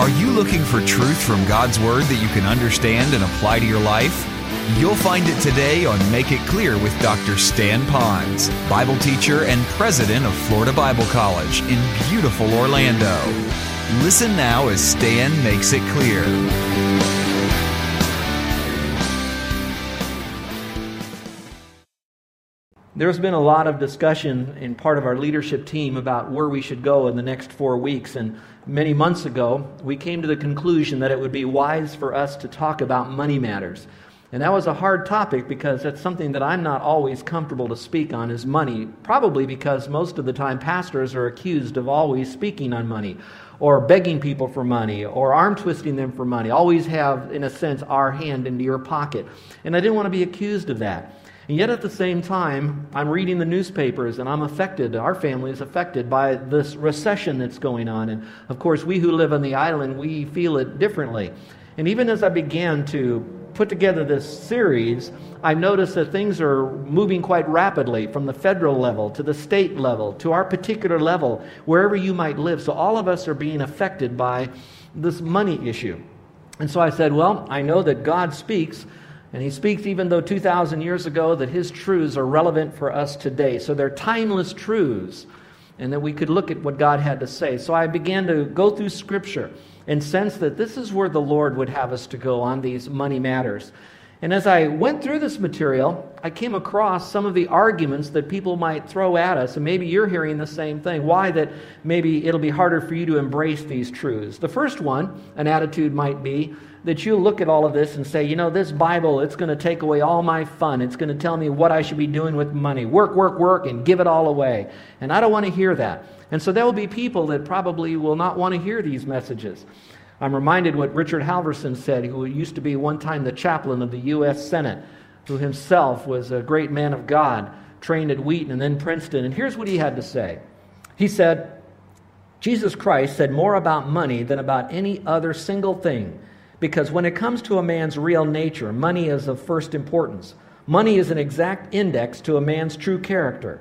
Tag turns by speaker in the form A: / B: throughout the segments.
A: Are you looking for truth from God's Word that you can understand and apply to your life? You'll find it today on Make It Clear with Dr. Stan Ponz, Bible teacher and president of Florida Bible College in beautiful Orlando. Listen now as Stan makes it clear.
B: There's been a lot of discussion in part of our leadership team about where we should go in the next four weeks. And many months ago, we came to the conclusion that it would be wise for us to talk about money matters. And that was a hard topic because that's something that I'm not always comfortable to speak on is money, probably because most of the time pastors are accused of always speaking on money or begging people for money or arm twisting them for money. Always have, in a sense, our hand into your pocket. And I didn't want to be accused of that. And yet at the same time, I'm reading the newspapers and I'm affected, our family is affected by this recession that's going on. And of course, we who live on the island, we feel it differently. And even as I began to put together this series, I noticed that things are moving quite rapidly from the federal level to the state level to our particular level, wherever you might live. So all of us are being affected by this money issue. And so I said, well, I know that God speaks and he speaks, even though 2,000 years ago, that his truths are relevant for us today. So they're timeless truths, and that we could look at what God had to say. So I began to go through Scripture and sense that this is where the Lord would have us to go on these money matters. And as I went through this material, I came across some of the arguments that people might throw at us, and maybe you're hearing the same thing. Why that maybe it'll be harder for you to embrace these truths. The first one, an attitude might be that you look at all of this and say, you know, this Bible, it's going to take away all my fun. It's going to tell me what I should be doing with money. Work, work, work, and give it all away. And I don't want to hear that. And so there will be people that probably will not want to hear these messages. I'm reminded what Richard Halverson said, who used to be one time the chaplain of the U.S. Senate, who himself was a great man of God, trained at Wheaton and then Princeton. And here's what he had to say He said, Jesus Christ said more about money than about any other single thing because when it comes to a man's real nature, money is of first importance. Money is an exact index to a man's true character.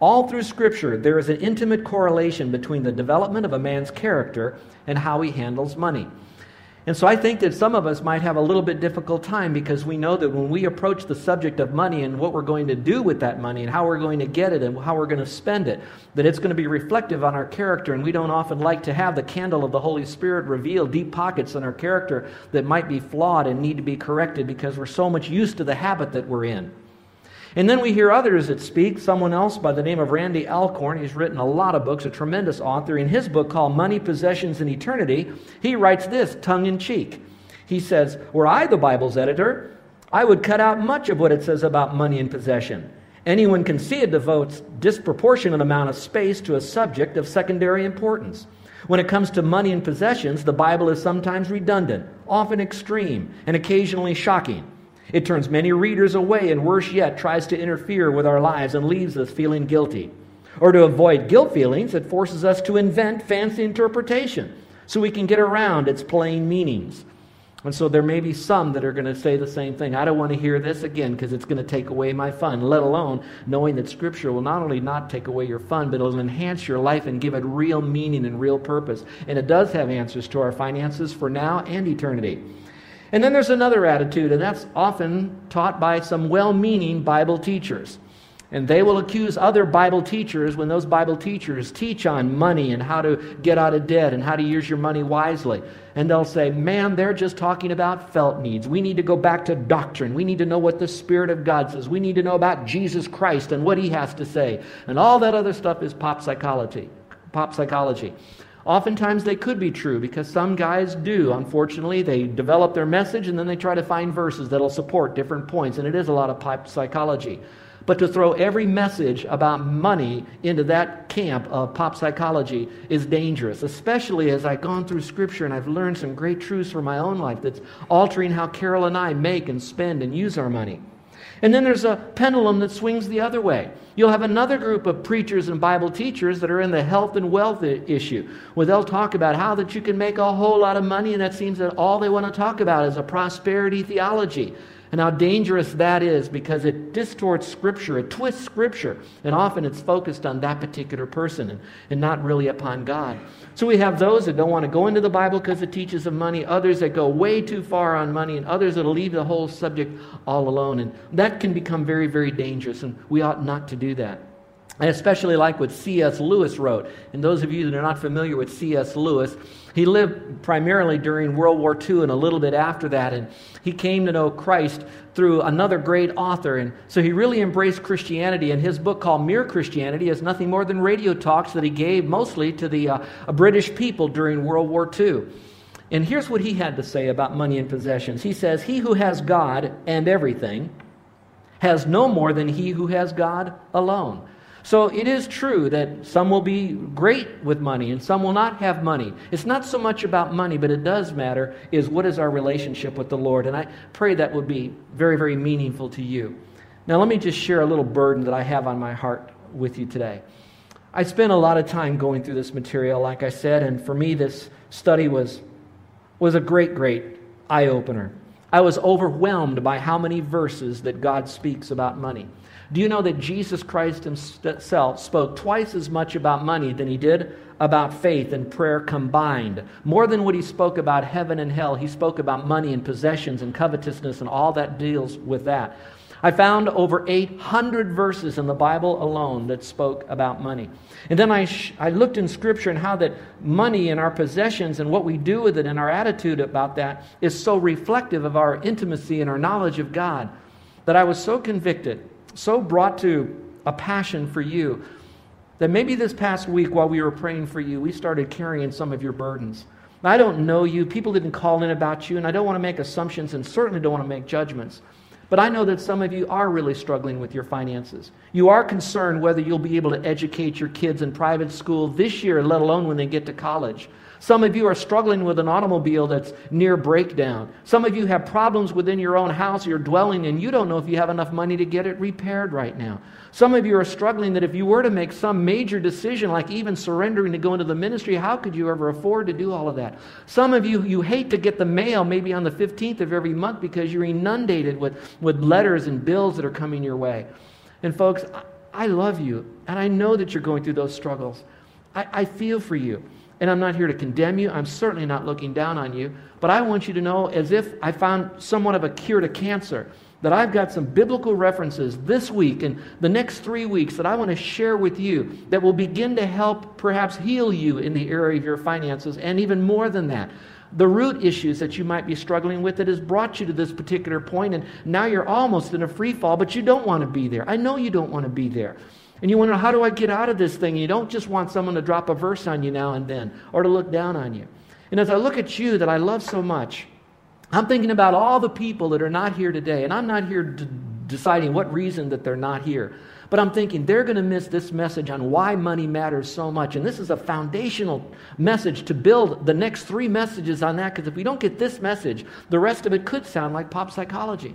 B: All through Scripture, there is an intimate correlation between the development of a man's character and how he handles money. And so I think that some of us might have a little bit difficult time because we know that when we approach the subject of money and what we're going to do with that money and how we're going to get it and how we're going to spend it, that it's going to be reflective on our character. And we don't often like to have the candle of the Holy Spirit reveal deep pockets in our character that might be flawed and need to be corrected because we're so much used to the habit that we're in. And then we hear others that speak. Someone else by the name of Randy Alcorn, he's written a lot of books, a tremendous author. In his book called Money, Possessions, and Eternity, he writes this tongue in cheek. He says, Were I the Bible's editor, I would cut out much of what it says about money and possession. Anyone can see it devotes disproportionate amount of space to a subject of secondary importance. When it comes to money and possessions, the Bible is sometimes redundant, often extreme, and occasionally shocking. It turns many readers away, and worse yet, tries to interfere with our lives and leaves us feeling guilty. Or to avoid guilt feelings, it forces us to invent fancy interpretation so we can get around its plain meanings. And so there may be some that are going to say the same thing. I don't want to hear this again because it's going to take away my fun, let alone knowing that Scripture will not only not take away your fun, but it'll enhance your life and give it real meaning and real purpose. And it does have answers to our finances for now and eternity. And then there's another attitude, and that's often taught by some well meaning Bible teachers. And they will accuse other Bible teachers when those Bible teachers teach on money and how to get out of debt and how to use your money wisely. And they'll say, man, they're just talking about felt needs. We need to go back to doctrine. We need to know what the Spirit of God says. We need to know about Jesus Christ and what He has to say. And all that other stuff is pop psychology. Pop psychology. Oftentimes they could be true because some guys do. Unfortunately, they develop their message and then they try to find verses that'll support different points, and it is a lot of pop psychology. But to throw every message about money into that camp of pop psychology is dangerous, especially as I've gone through Scripture and I've learned some great truths for my own life that's altering how Carol and I make and spend and use our money. And then there's a pendulum that swings the other way. You'll have another group of preachers and Bible teachers that are in the health and wealth issue, where they'll talk about how that you can make a whole lot of money, and that seems that all they want to talk about is a prosperity theology. And how dangerous that is because it distorts Scripture, it twists Scripture, and often it's focused on that particular person and, and not really upon God. So we have those that don't want to go into the Bible because it teaches of money, others that go way too far on money, and others that'll leave the whole subject all alone. And that can become very, very dangerous, and we ought not to do that. I especially like what C.S. Lewis wrote. And those of you that are not familiar with C.S. Lewis, he lived primarily during World War II and a little bit after that. And he came to know Christ through another great author. And so he really embraced Christianity. And his book called Mere Christianity is nothing more than radio talks that he gave mostly to the uh, British people during World War II. And here's what he had to say about money and possessions. He says, He who has God and everything has no more than he who has God alone. So it is true that some will be great with money and some will not have money. It's not so much about money, but it does matter is what is our relationship with the Lord. And I pray that would be very, very meaningful to you. Now, let me just share a little burden that I have on my heart with you today. I spent a lot of time going through this material, like I said, and for me, this study was, was a great, great eye opener. I was overwhelmed by how many verses that God speaks about money. Do you know that Jesus Christ himself spoke twice as much about money than he did about faith and prayer combined? More than what he spoke about heaven and hell, he spoke about money and possessions and covetousness and all that deals with that. I found over 800 verses in the Bible alone that spoke about money. And then I, sh- I looked in Scripture and how that money and our possessions and what we do with it and our attitude about that is so reflective of our intimacy and our knowledge of God that I was so convicted so brought to a passion for you that maybe this past week while we were praying for you, we started carrying some of your burdens. I don't know you. People didn't call in about you, and I don't want to make assumptions and certainly don't want to make judgments. But I know that some of you are really struggling with your finances. You are concerned whether you'll be able to educate your kids in private school this year, let alone when they get to college. Some of you are struggling with an automobile that's near breakdown. Some of you have problems within your own house you're dwelling and You don't know if you have enough money to get it repaired right now. Some of you are struggling that if you were to make some major decision, like even surrendering to go into the ministry, how could you ever afford to do all of that? Some of you, you hate to get the mail maybe on the 15th of every month because you're inundated with, with letters and bills that are coming your way. And folks, I, I love you, and I know that you're going through those struggles. I, I feel for you. And I'm not here to condemn you. I'm certainly not looking down on you. But I want you to know, as if I found somewhat of a cure to cancer, that I've got some biblical references this week and the next three weeks that I want to share with you that will begin to help perhaps heal you in the area of your finances, and even more than that. The root issues that you might be struggling with that has brought you to this particular point, and now you're almost in a free fall, but you don't want to be there. I know you don't want to be there. And you wonder, how do I get out of this thing? You don't just want someone to drop a verse on you now and then or to look down on you. And as I look at you that I love so much, I'm thinking about all the people that are not here today. And I'm not here d- deciding what reason that they're not here. But I'm thinking they're going to miss this message on why money matters so much. And this is a foundational message to build the next three messages on that. Because if we don't get this message, the rest of it could sound like pop psychology.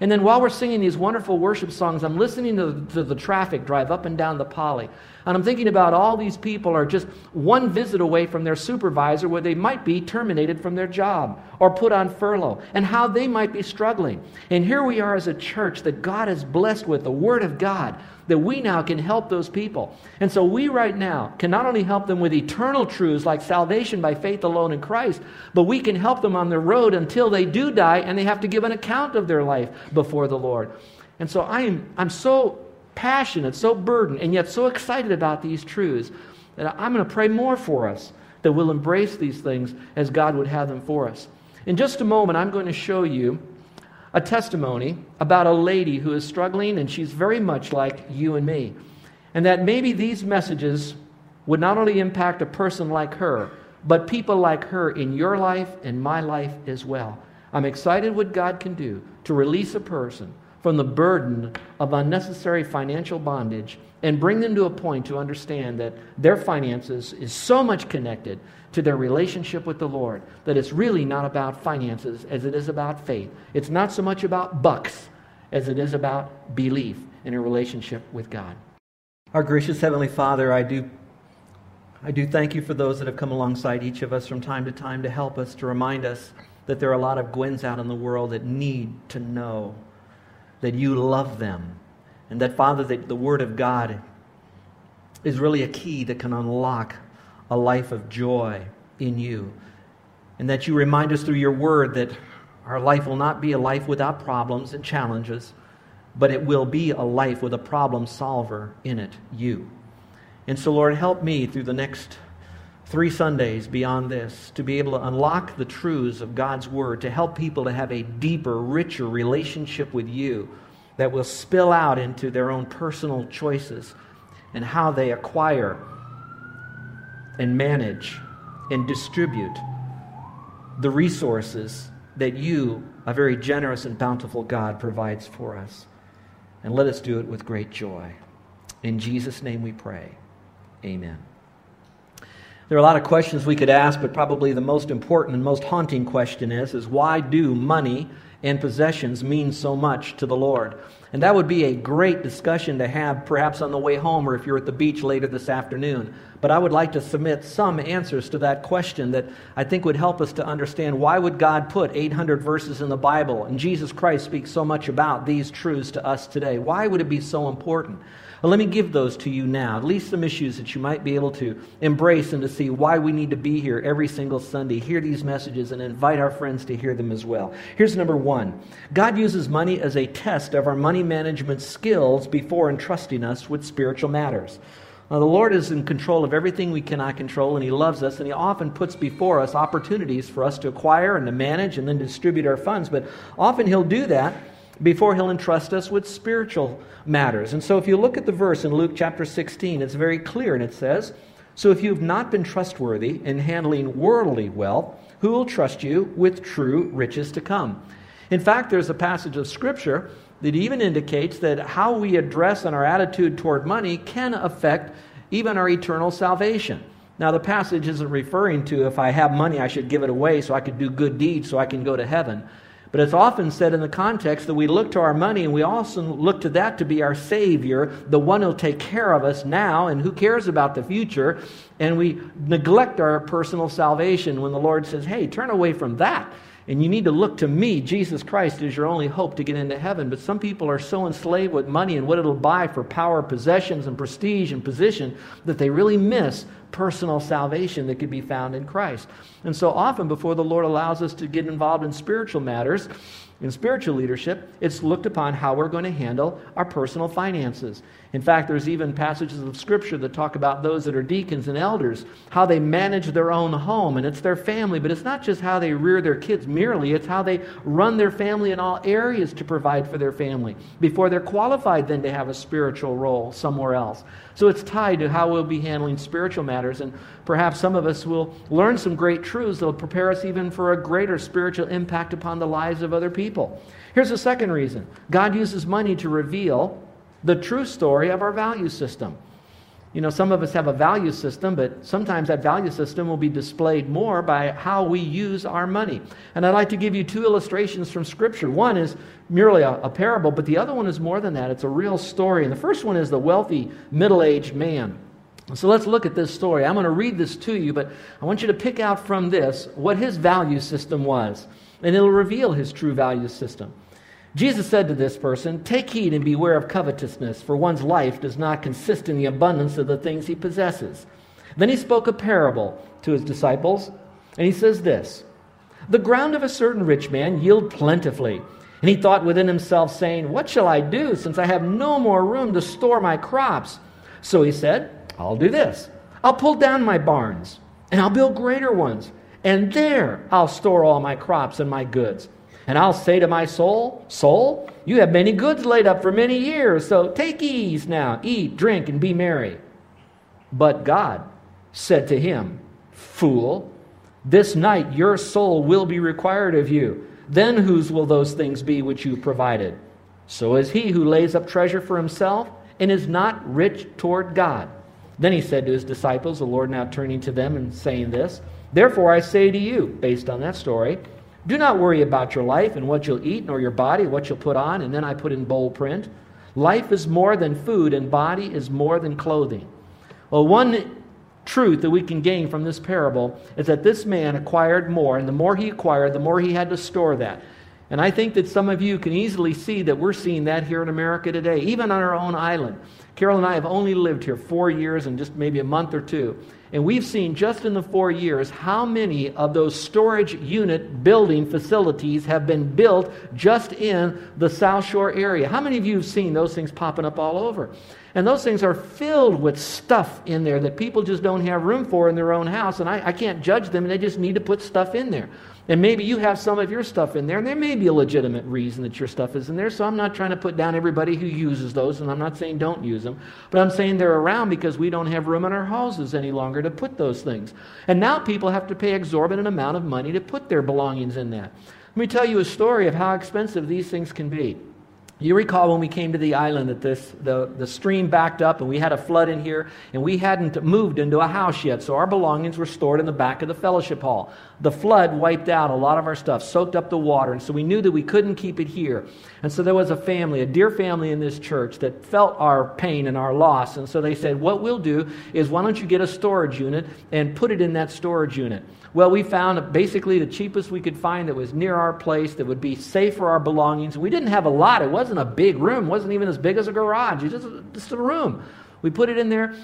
B: And then while we're singing these wonderful worship songs, I'm listening to the, to the, traffic drive up and down the Pali. And I'm thinking about all these people are just one visit away from their supervisor where they might be terminated from their job or put on furlough and how they might be struggling. And here we are as a church that God has blessed with the Word of God that we now can help those people. And so we right now can not only help them with eternal truths like salvation by faith alone in Christ, but we can help them on the road until they do die and they have to give an account of their life before the Lord. And so I am I'm so passionate, so burdened, and yet so excited about these truths that I'm going to pray more for us that we'll embrace these things as God would have them for us. In just a moment, I'm going to show you a testimony about a lady who is struggling, and she's very much like you and me. And that maybe these messages would not only impact a person like her, but people like her in your life and my life as well. I'm excited what God can do to release a person from the burden of unnecessary financial bondage and bring them to a point to understand that their finances is so much connected to their relationship with the Lord that it's really not about finances as it is about faith. It's not so much about bucks as it is about belief in a relationship with God. Our gracious Heavenly Father, I do, I do thank you for those that have come alongside each of us from time to time to help us, to remind us that there are a lot of Gwens out in the world that need to know that you love them. And that, Father, that the Word of God is really a key that can unlock a life of joy in you. And that you remind us through your Word that our life will not be a life without problems and challenges, but it will be a life with a problem solver in it, you. And so, Lord, help me through the next three Sundays beyond this to be able to unlock the truths of God's Word, to help people to have a deeper, richer relationship with you that will spill out into their own personal choices and how they acquire and manage and distribute the resources that you, a very generous and bountiful God, provides for us. And let us do it with great joy. In Jesus' name we pray. Amen. There are a lot of questions we could ask, but probably the most important and most haunting question is, is why do money and possessions mean so much to the Lord? And that would be a great discussion to have perhaps on the way home or if you're at the beach later this afternoon. But I would like to submit some answers to that question that I think would help us to understand why would God put 800 verses in the Bible and Jesus Christ speaks so much about these truths to us today? Why would it be so important? Well, let me give those to you now, at least some issues that you might be able to embrace and to see why we need to be here every single Sunday, hear these messages, and invite our friends to hear them as well. Here's number one God uses money as a test of our money management skills before entrusting us with spiritual matters. Now, the Lord is in control of everything we cannot control, and He loves us, and He often puts before us opportunities for us to acquire and to manage and then distribute our funds. But often He'll do that before he'll entrust us with spiritual matters. And so if you look at the verse in Luke chapter 16, it's very clear, and it says, So if you have not been trustworthy in handling worldly wealth, who will trust you with true riches to come? In fact, there's a passage of Scripture that even indicates that how we address and our attitude toward money can affect even our eternal salvation. Now, the passage isn't referring to if I have money, I should give it away so I could do good deeds so I can go to heaven. But it's often said in the context that we look to our money and we also look to that to be our Savior, the one who'll take care of us now and who cares about the future. And we neglect our personal salvation when the Lord says, hey, turn away from that and you need to look to me, Jesus Christ, as your only hope to get into heaven. But some people are so enslaved with money and what it'll buy for power, possessions, and prestige and position that they really miss personal salvation that could be found in Christ. And so often, before the Lord allows us to get involved in spiritual matters, in spiritual leadership, it's looked upon how we're going to handle our personal finances. In fact, there's even passages of Scripture that talk about those that are deacons and elders, how they manage their own home, and it's their family. But it's not just how they rear their kids merely, it's how they run their family in all areas to provide for their family before they're qualified then to have a spiritual role somewhere else. So it's tied to how we'll be handling spiritual matters. And perhaps some of us will learn some great truths that will prepare us even for a greater spiritual impact upon the lives of other people. Here's the second reason God uses money to reveal the true story of our value system. You know, some of us have a value system, but sometimes that value system will be displayed more by how we use our money. And I'd like to give you two illustrations from Scripture. One is merely a, a parable, but the other one is more than that. It's a real story. And the first one is the wealthy middle aged man. So let's look at this story. I'm going to read this to you, but I want you to pick out from this what his value system was, and it'll reveal his true value system. Jesus said to this person, Take heed and beware of covetousness, for one's life does not consist in the abundance of the things he possesses. Then he spoke a parable to his disciples, and he says this The ground of a certain rich man yielded plentifully. And he thought within himself, saying, What shall I do, since I have no more room to store my crops? So he said, I'll do this. I'll pull down my barns, and I'll build greater ones, and there I'll store all my crops and my goods. And I'll say to my soul, Soul, you have many goods laid up for many years, so take ease now, eat, drink, and be merry. But God said to him, Fool, this night your soul will be required of you. Then whose will those things be which you provided? So is he who lays up treasure for himself and is not rich toward God. Then he said to his disciples, the Lord now turning to them and saying this, Therefore I say to you, based on that story, do not worry about your life and what you'll eat, nor your body, what you'll put on. And then I put in bold print Life is more than food, and body is more than clothing. Well, one truth that we can gain from this parable is that this man acquired more, and the more he acquired, the more he had to store that. And I think that some of you can easily see that we're seeing that here in America today, even on our own island. Carol and I have only lived here four years and just maybe a month or two. And we've seen just in the four years how many of those storage unit building facilities have been built just in the South Shore area. How many of you have seen those things popping up all over? And those things are filled with stuff in there that people just don't have room for in their own house. And I, I can't judge them, they just need to put stuff in there. And maybe you have some of your stuff in there, and there may be a legitimate reason that your stuff is in there. So I'm not trying to put down everybody who uses those, and I'm not saying don't use them. But I'm saying they're around because we don't have room in our houses any longer to put those things. And now people have to pay exorbitant amount of money to put their belongings in that. Let me tell you a story of how expensive these things can be. You recall when we came to the island that this, the, the stream backed up and we had a flood in here and we hadn't moved into a house yet, so our belongings were stored in the back of the fellowship hall. The flood wiped out a lot of our stuff, soaked up the water, and so we knew that we couldn't keep it here. And so there was a family, a dear family in this church that felt our pain and our loss, and so they said, What we'll do is why don't you get a storage unit and put it in that storage unit? Well, we found basically the cheapest we could find that was near our place that would be safe for our belongings. We didn't have a lot. It wasn't a big room. It wasn't even as big as a garage. It was just, just a room. We put it in there.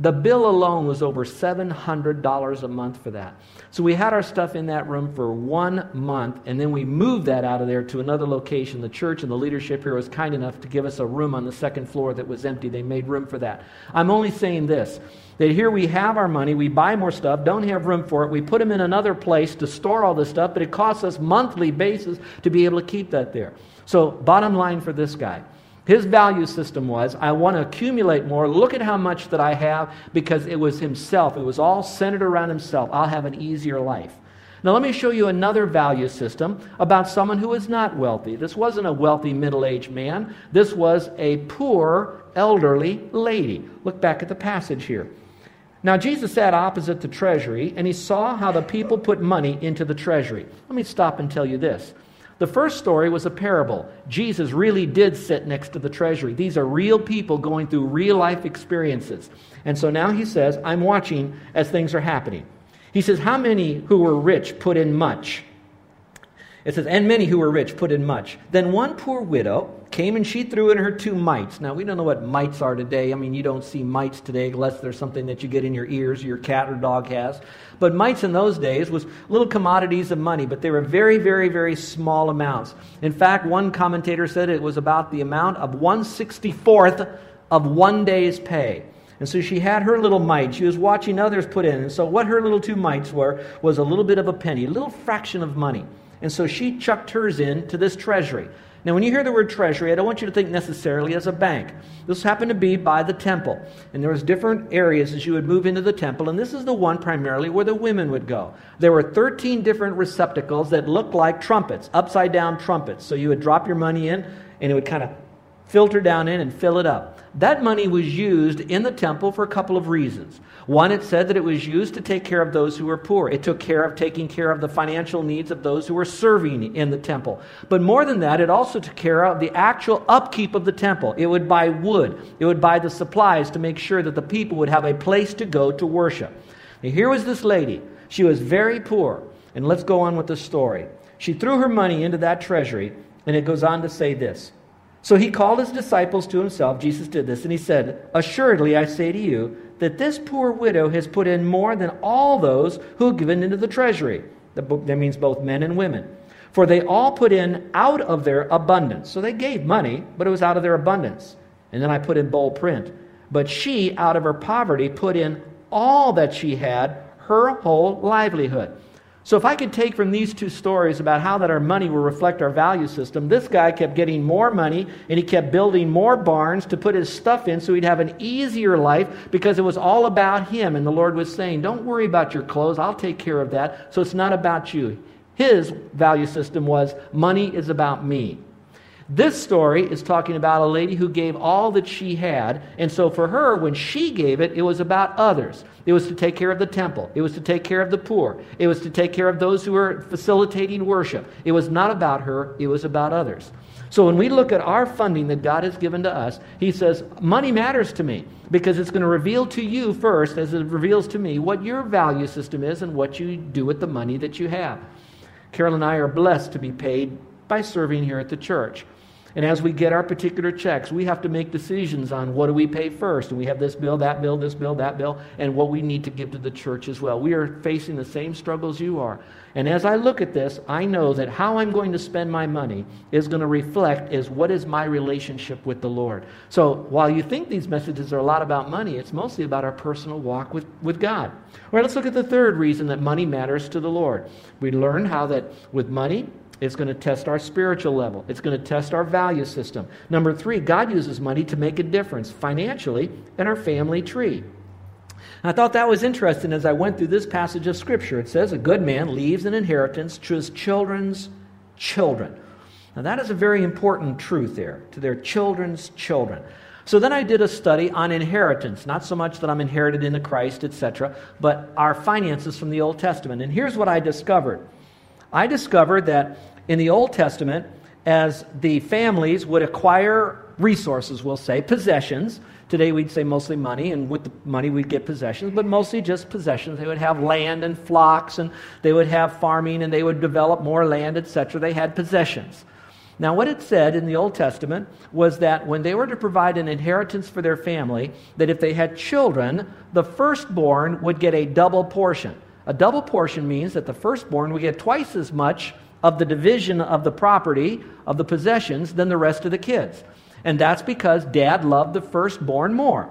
B: The bill alone was over $700 a month for that. So we had our stuff in that room for one month, and then we moved that out of there to another location. The church and the leadership here was kind enough to give us a room on the second floor that was empty. They made room for that. I'm only saying this that here we have our money, we buy more stuff, don't have room for it, we put them in another place to store all this stuff, but it costs us monthly basis to be able to keep that there. So, bottom line for this guy. His value system was I want to accumulate more. Look at how much that I have because it was himself. It was all centered around himself. I'll have an easier life. Now, let me show you another value system about someone who is not wealthy. This wasn't a wealthy middle aged man, this was a poor elderly lady. Look back at the passage here. Now, Jesus sat opposite the treasury, and he saw how the people put money into the treasury. Let me stop and tell you this. The first story was a parable. Jesus really did sit next to the treasury. These are real people going through real life experiences. And so now he says, I'm watching as things are happening. He says, How many who were rich put in much? It says, And many who were rich put in much. Then one poor widow came and she threw in her two mites. Now, we don't know what mites are today. I mean, you don't see mites today unless there's something that you get in your ears your cat or dog has. But mites in those days was little commodities of money, but they were very, very, very small amounts. In fact, one commentator said it was about the amount of 164th of one day's pay. And so she had her little mite. She was watching others put in. And so what her little two mites were was a little bit of a penny, a little fraction of money. And so she chucked hers in to this treasury. Now, when you hear the word treasury, I don't want you to think necessarily as a bank. This happened to be by the temple. And there was different areas as you would move into the temple, and this is the one primarily where the women would go. There were 13 different receptacles that looked like trumpets, upside down trumpets. So you would drop your money in, and it would kind of filter down in and fill it up. That money was used in the temple for a couple of reasons. One, it said that it was used to take care of those who were poor. It took care of taking care of the financial needs of those who were serving in the temple. But more than that, it also took care of the actual upkeep of the temple. It would buy wood, it would buy the supplies to make sure that the people would have a place to go to worship. Now, here was this lady. She was very poor. And let's go on with the story. She threw her money into that treasury, and it goes on to say this. So he called his disciples to himself. Jesus did this, and he said, Assuredly, I say to you, that this poor widow has put in more than all those who have given into the treasury. That means both men and women. For they all put in out of their abundance. So they gave money, but it was out of their abundance. And then I put in bold print. But she, out of her poverty, put in all that she had, her whole livelihood. So, if I could take from these two stories about how that our money will reflect our value system, this guy kept getting more money and he kept building more barns to put his stuff in so he'd have an easier life because it was all about him. And the Lord was saying, Don't worry about your clothes, I'll take care of that. So, it's not about you. His value system was money is about me. This story is talking about a lady who gave all that she had. And so for her, when she gave it, it was about others. It was to take care of the temple. It was to take care of the poor. It was to take care of those who were facilitating worship. It was not about her, it was about others. So when we look at our funding that God has given to us, He says, Money matters to me because it's going to reveal to you first, as it reveals to me, what your value system is and what you do with the money that you have. Carol and I are blessed to be paid by serving here at the church. And as we get our particular checks, we have to make decisions on what do we pay first. And we have this bill, that bill, this bill, that bill, and what we need to give to the church as well. We are facing the same struggles you are. And as I look at this, I know that how I'm going to spend my money is going to reflect is what is my relationship with the Lord. So while you think these messages are a lot about money, it's mostly about our personal walk with, with God. All right, let's look at the third reason that money matters to the Lord. We learn how that with money, it's going to test our spiritual level. It's going to test our value system. Number three, God uses money to make a difference financially in our family tree. I thought that was interesting as I went through this passage of Scripture. It says, A good man leaves an inheritance to his children's children. Now, that is a very important truth there, to their children's children. So then I did a study on inheritance, not so much that I'm inherited into Christ, etc., but our finances from the Old Testament. And here's what I discovered I discovered that in the Old Testament, as the families would acquire resources, we'll say, possessions, today we'd say mostly money, and with the money we'd get possessions, but mostly just possessions. They would have land and flocks, and they would have farming, and they would develop more land, etc. They had possessions. Now, what it said in the Old Testament was that when they were to provide an inheritance for their family, that if they had children, the firstborn would get a double portion. A double portion means that the firstborn would get twice as much of the division of the property, of the possessions, than the rest of the kids. And that's because dad loved the firstborn more.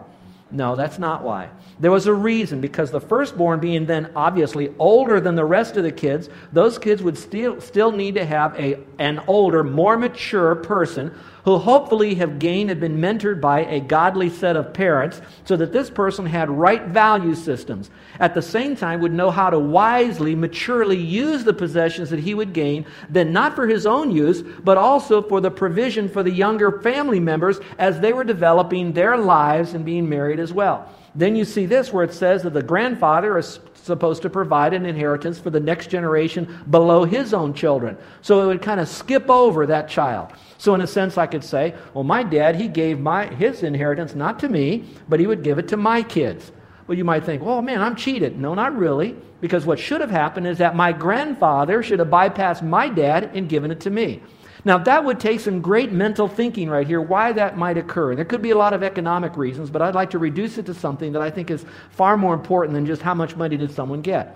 B: No, that's not why. There was a reason because the firstborn being then obviously older than the rest of the kids, those kids would still, still need to have a, an older, more mature person who hopefully have gained and been mentored by a godly set of parents so that this person had right value systems. At the same time, would know how to wisely, maturely use the possessions that he would gain, then not for his own use, but also for the provision for the younger family members as they were developing their lives and being married as well. Then you see this where it says that the grandfather is supposed to provide an inheritance for the next generation below his own children. So it would kind of skip over that child. So in a sense I could say, well my dad he gave my his inheritance not to me, but he would give it to my kids. Well you might think, "Oh man, I'm cheated." No, not really, because what should have happened is that my grandfather should have bypassed my dad and given it to me. Now, that would take some great mental thinking right here why that might occur. There could be a lot of economic reasons, but I'd like to reduce it to something that I think is far more important than just how much money did someone get.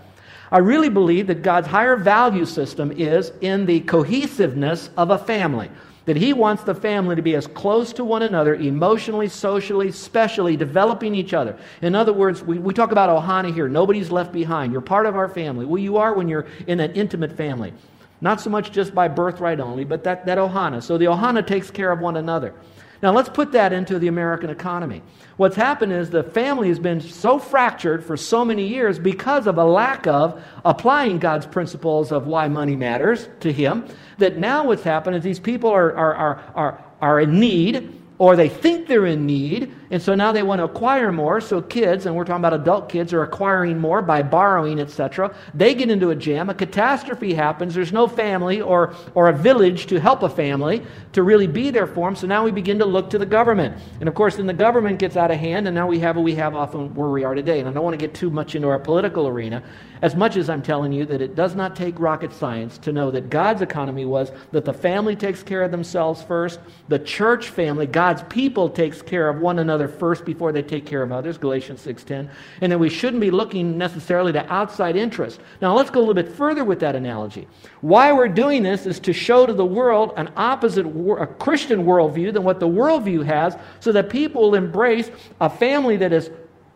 B: I really believe that God's higher value system is in the cohesiveness of a family. That He wants the family to be as close to one another, emotionally, socially, specially, developing each other. In other words, we, we talk about Ohana here. Nobody's left behind. You're part of our family. Well, you are when you're in an intimate family. Not so much just by birthright only, but that, that ohana. So the ohana takes care of one another. Now let's put that into the American economy. What's happened is the family has been so fractured for so many years because of a lack of applying God's principles of why money matters to Him that now what's happened is these people are, are, are, are, are in need or they think they're in need, and so now they want to acquire more. So kids, and we're talking about adult kids, are acquiring more by borrowing, etc. They get into a jam. A catastrophe happens. There's no family or, or a village to help a family to really be there for them. So now we begin to look to the government. And of course, then the government gets out of hand, and now we have what we have often where we are today. And I don't want to get too much into our political arena, as much as I'm telling you that it does not take rocket science to know that God's economy was that the family takes care of themselves first, the church family, God's people takes care of one another first before they take care of others, Galatians 6:10, and that we shouldn't be looking necessarily to outside interest. Now let's go a little bit further with that analogy. Why we're doing this is to show to the world an opposite a Christian worldview than what the worldview has, so that people will embrace a family that is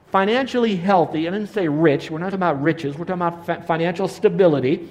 B: financially healthy, I didn't say rich, we're not talking about riches, we're talking about financial stability.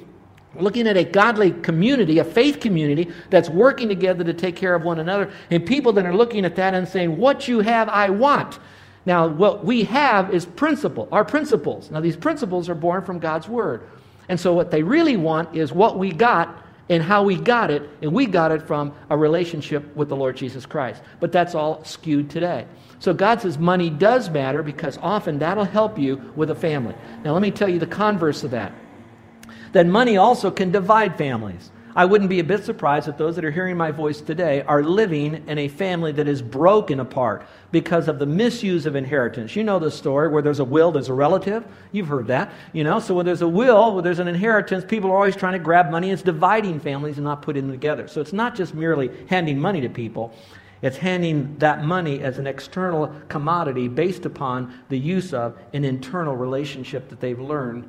B: Looking at a godly community, a faith community that's working together to take care of one another, and people that are looking at that and saying, What you have, I want. Now, what we have is principle, our principles. Now, these principles are born from God's Word. And so, what they really want is what we got and how we got it, and we got it from a relationship with the Lord Jesus Christ. But that's all skewed today. So God says money does matter because often that'll help you with a family. Now, let me tell you the converse of that. That money also can divide families. I wouldn't be a bit surprised if those that are hearing my voice today are living in a family that is broken apart because of the misuse of inheritance. You know the story where there's a will, there's a relative. You've heard that, you know. So when there's a will, when there's an inheritance, people are always trying to grab money. It's dividing families and not putting them together. So it's not just merely handing money to people. It's handing that money as an external commodity based upon the use of an internal relationship that they've learned